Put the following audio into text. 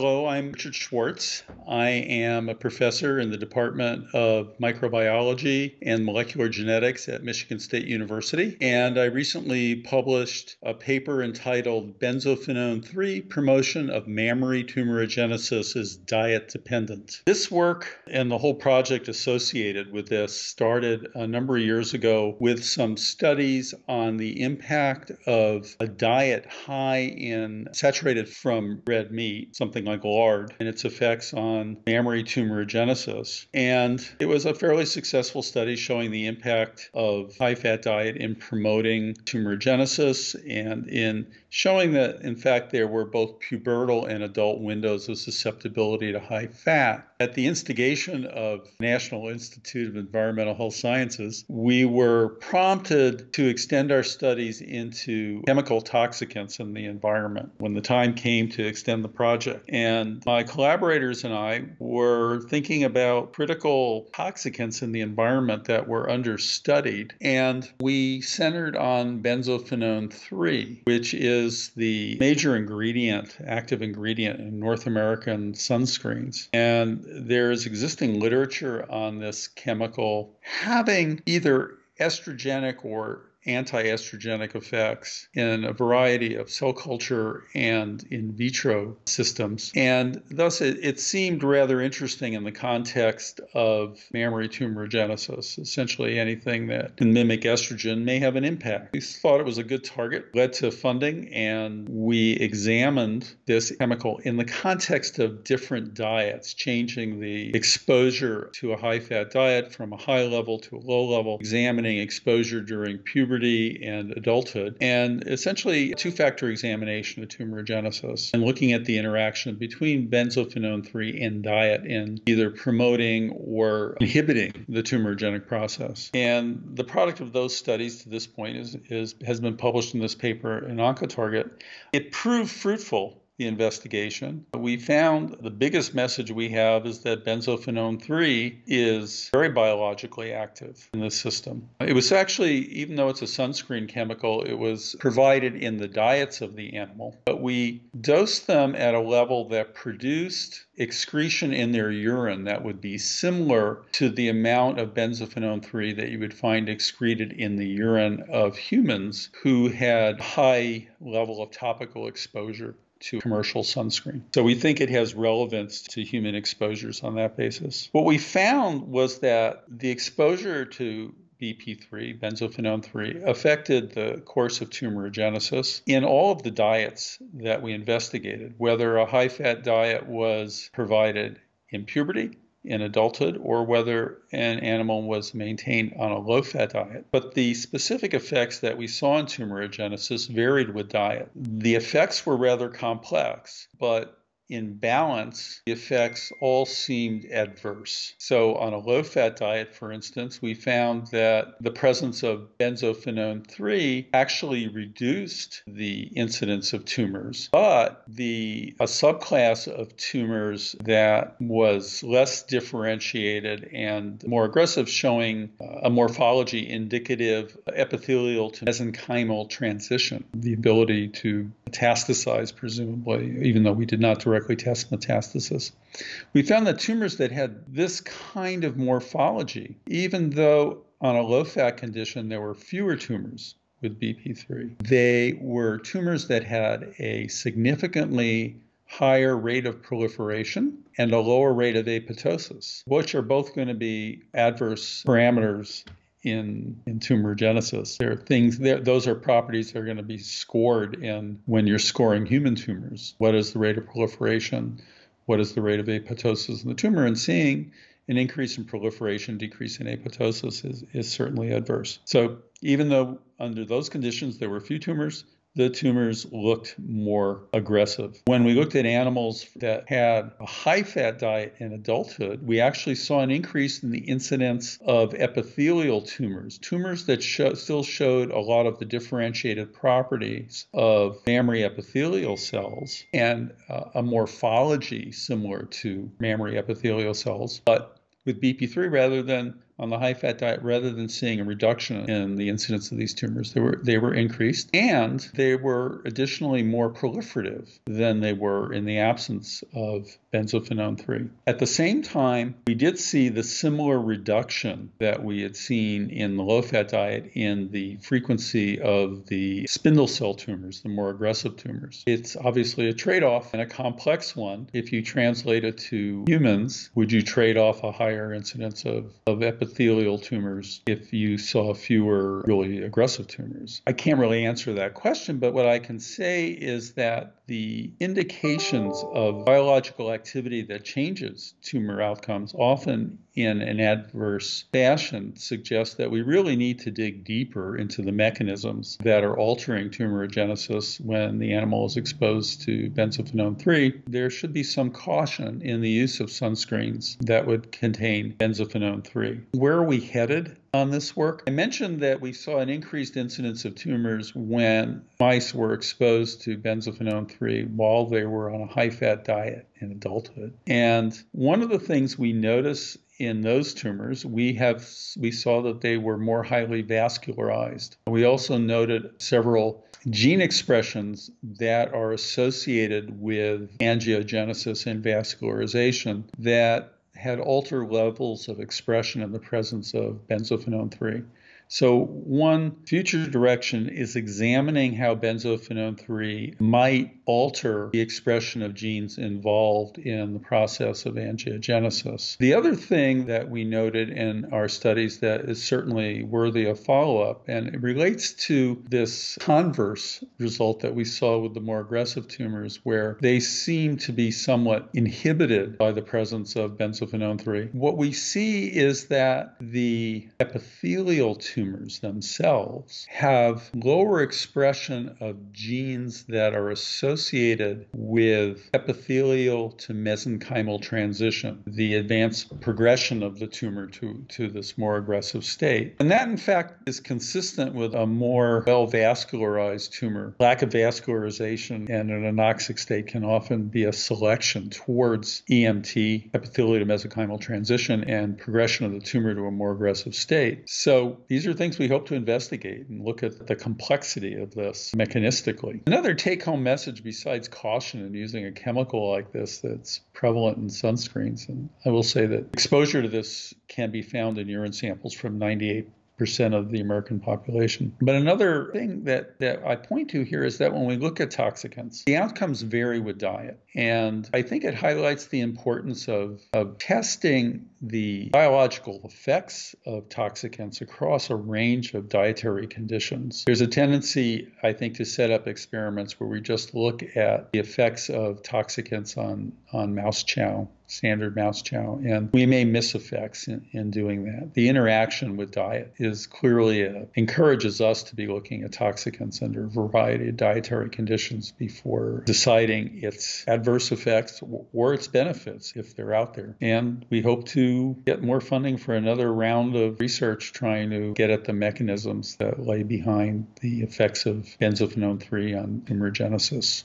Hello, I'm Richard Schwartz. I am a professor in the Department of Microbiology and Molecular Genetics at Michigan State University. And I recently published a paper entitled Benzophenone 3 Promotion of Mammary Tumorigenesis is Diet Dependent. This work and the whole project associated with this started a number of years ago with some studies on the impact of a diet high in saturated from red meat, something like lard and its effects on mammary tumorigenesis. And it was a fairly successful study showing the impact of high fat diet in promoting tumorigenesis and in showing that, in fact, there were both pubertal and adult windows of susceptibility to high fat. At the instigation of National Institute of Environmental Health Sciences, we were prompted to extend our studies into chemical toxicants in the environment when the time came to extend the project. And my collaborators and I were thinking about critical toxicants in the environment that were understudied. And we centered on benzophenone 3, which is the major ingredient, active ingredient in North American sunscreens. And there's existing literature on this chemical having either estrogenic or anti-estrogenic effects in a variety of cell culture and in vitro systems. And thus, it, it seemed rather interesting in the context of mammary tumorigenesis. Essentially, anything that can mimic estrogen may have an impact. We thought it was a good target, led to funding, and we examined this chemical in the context of different diets, changing the exposure to a high fat diet from a high level to a low level, examining exposure during puberty puberty and adulthood, and essentially two factor examination of tumorigenesis and looking at the interaction between benzophenone 3 and diet in either promoting or inhibiting the tumorigenic process. And the product of those studies to this point is, is has been published in this paper in Oncotarget. It proved fruitful the investigation. We found the biggest message we have is that benzophenone 3 is very biologically active in the system. It was actually, even though it's a sunscreen chemical, it was provided in the diets of the animal, but we dosed them at a level that produced excretion in their urine that would be similar to the amount of benzophenone 3 that you would find excreted in the urine of humans who had high level of topical exposure to commercial sunscreen. So we think it has relevance to human exposures on that basis. What we found was that the exposure to BP3, benzophenone 3, affected the course of tumorigenesis in all of the diets that we investigated, whether a high fat diet was provided in puberty, in adulthood or whether an animal was maintained on a low fat diet. But the specific effects that we saw in tumorigenesis varied with diet. The effects were rather complex, but in balance, the effects all seemed adverse. So, on a low fat diet, for instance, we found that the presence of benzophenone 3 actually reduced the incidence of tumors, but the a subclass of tumors that was less differentiated and more aggressive, showing uh, a morphology indicative epithelial to mesenchymal transition, the ability to metastasize, presumably, even though we did not directly test metastasis. We found that tumors that had this kind of morphology, even though on a low fat condition there were fewer tumors with BP3, they were tumors that had a significantly higher rate of proliferation and a lower rate of apoptosis, which are both going to be adverse parameters in, in tumorigenesis. There are things, there, those are properties that are going to be scored in when you're scoring human tumors. What is the rate of proliferation? What is the rate of apoptosis in the tumor? And seeing an increase in proliferation, decrease in apoptosis is, is certainly adverse. So even though under those conditions there were few tumors, the tumors looked more aggressive. When we looked at animals that had a high fat diet in adulthood, we actually saw an increase in the incidence of epithelial tumors, tumors that show, still showed a lot of the differentiated properties of mammary epithelial cells and uh, a morphology similar to mammary epithelial cells, but with BP3 rather than on the high fat diet rather than seeing a reduction in the incidence of these tumors. They were, they were increased and they were additionally more proliferative than they were in the absence of benzophenone 3. At the same time, we did see the similar reduction that we had seen in the low fat diet in the frequency of the spindle cell tumors, the more aggressive tumors. It's obviously a trade off and a complex one. If you translate it to humans, would you trade off a higher incidence of, of epithelial tumors if you saw fewer really aggressive tumors? I can't really answer that question, but what I can say is that the indications of biological activity that changes tumor outcomes, often in an adverse fashion, suggest that we really need to dig deeper into the mechanisms that are altering tumorigenesis when the animal is exposed to benzophenone 3. There should be some caution in the use of sunscreens that would contain benzophenone 3. Where are we headed? on this work. I mentioned that we saw an increased incidence of tumors when mice were exposed to benzophenone 3 while they were on a high fat diet in adulthood. And one of the things we notice in those tumors, we have we saw that they were more highly vascularized. We also noted several gene expressions that are associated with angiogenesis and vascularization that had altered levels of expression in the presence of benzophenone 3. So, one future direction is examining how benzophenone 3 might alter the expression of genes involved in the process of angiogenesis. The other thing that we noted in our studies that is certainly worthy of follow up, and it relates to this converse result that we saw with the more aggressive tumors, where they seem to be somewhat inhibited by the presence of benzophenone 3. What we see is that the epithelial tumors themselves have lower expression of genes that are associated with epithelial to mesenchymal transition, the advanced progression of the tumor to, to this more aggressive state. And that, in fact, is consistent with a more well vascularized tumor. Lack of vascularization and an anoxic state can often be a selection towards EMT, epithelial to mesenchymal transition, and progression of the tumor to a more aggressive state. So these are things we hope to investigate and look at the complexity of this mechanistically. Another take home message, besides caution in using a chemical like this that's prevalent in sunscreens, and I will say that exposure to this can be found in urine samples from 98 percent of the American population. But another thing that, that I point to here is that when we look at toxicants, the outcomes vary with diet. And I think it highlights the importance of, of testing the biological effects of toxicants across a range of dietary conditions. There's a tendency, I think, to set up experiments where we just look at the effects of toxicants on, on mouse chow standard mouse chow, and we may miss effects in, in doing that. The interaction with diet is clearly a, encourages us to be looking at toxicants under a variety of dietary conditions before deciding its adverse effects or its benefits if they're out there. And we hope to get more funding for another round of research trying to get at the mechanisms that lay behind the effects of benzophenone 3 on tumorigenesis.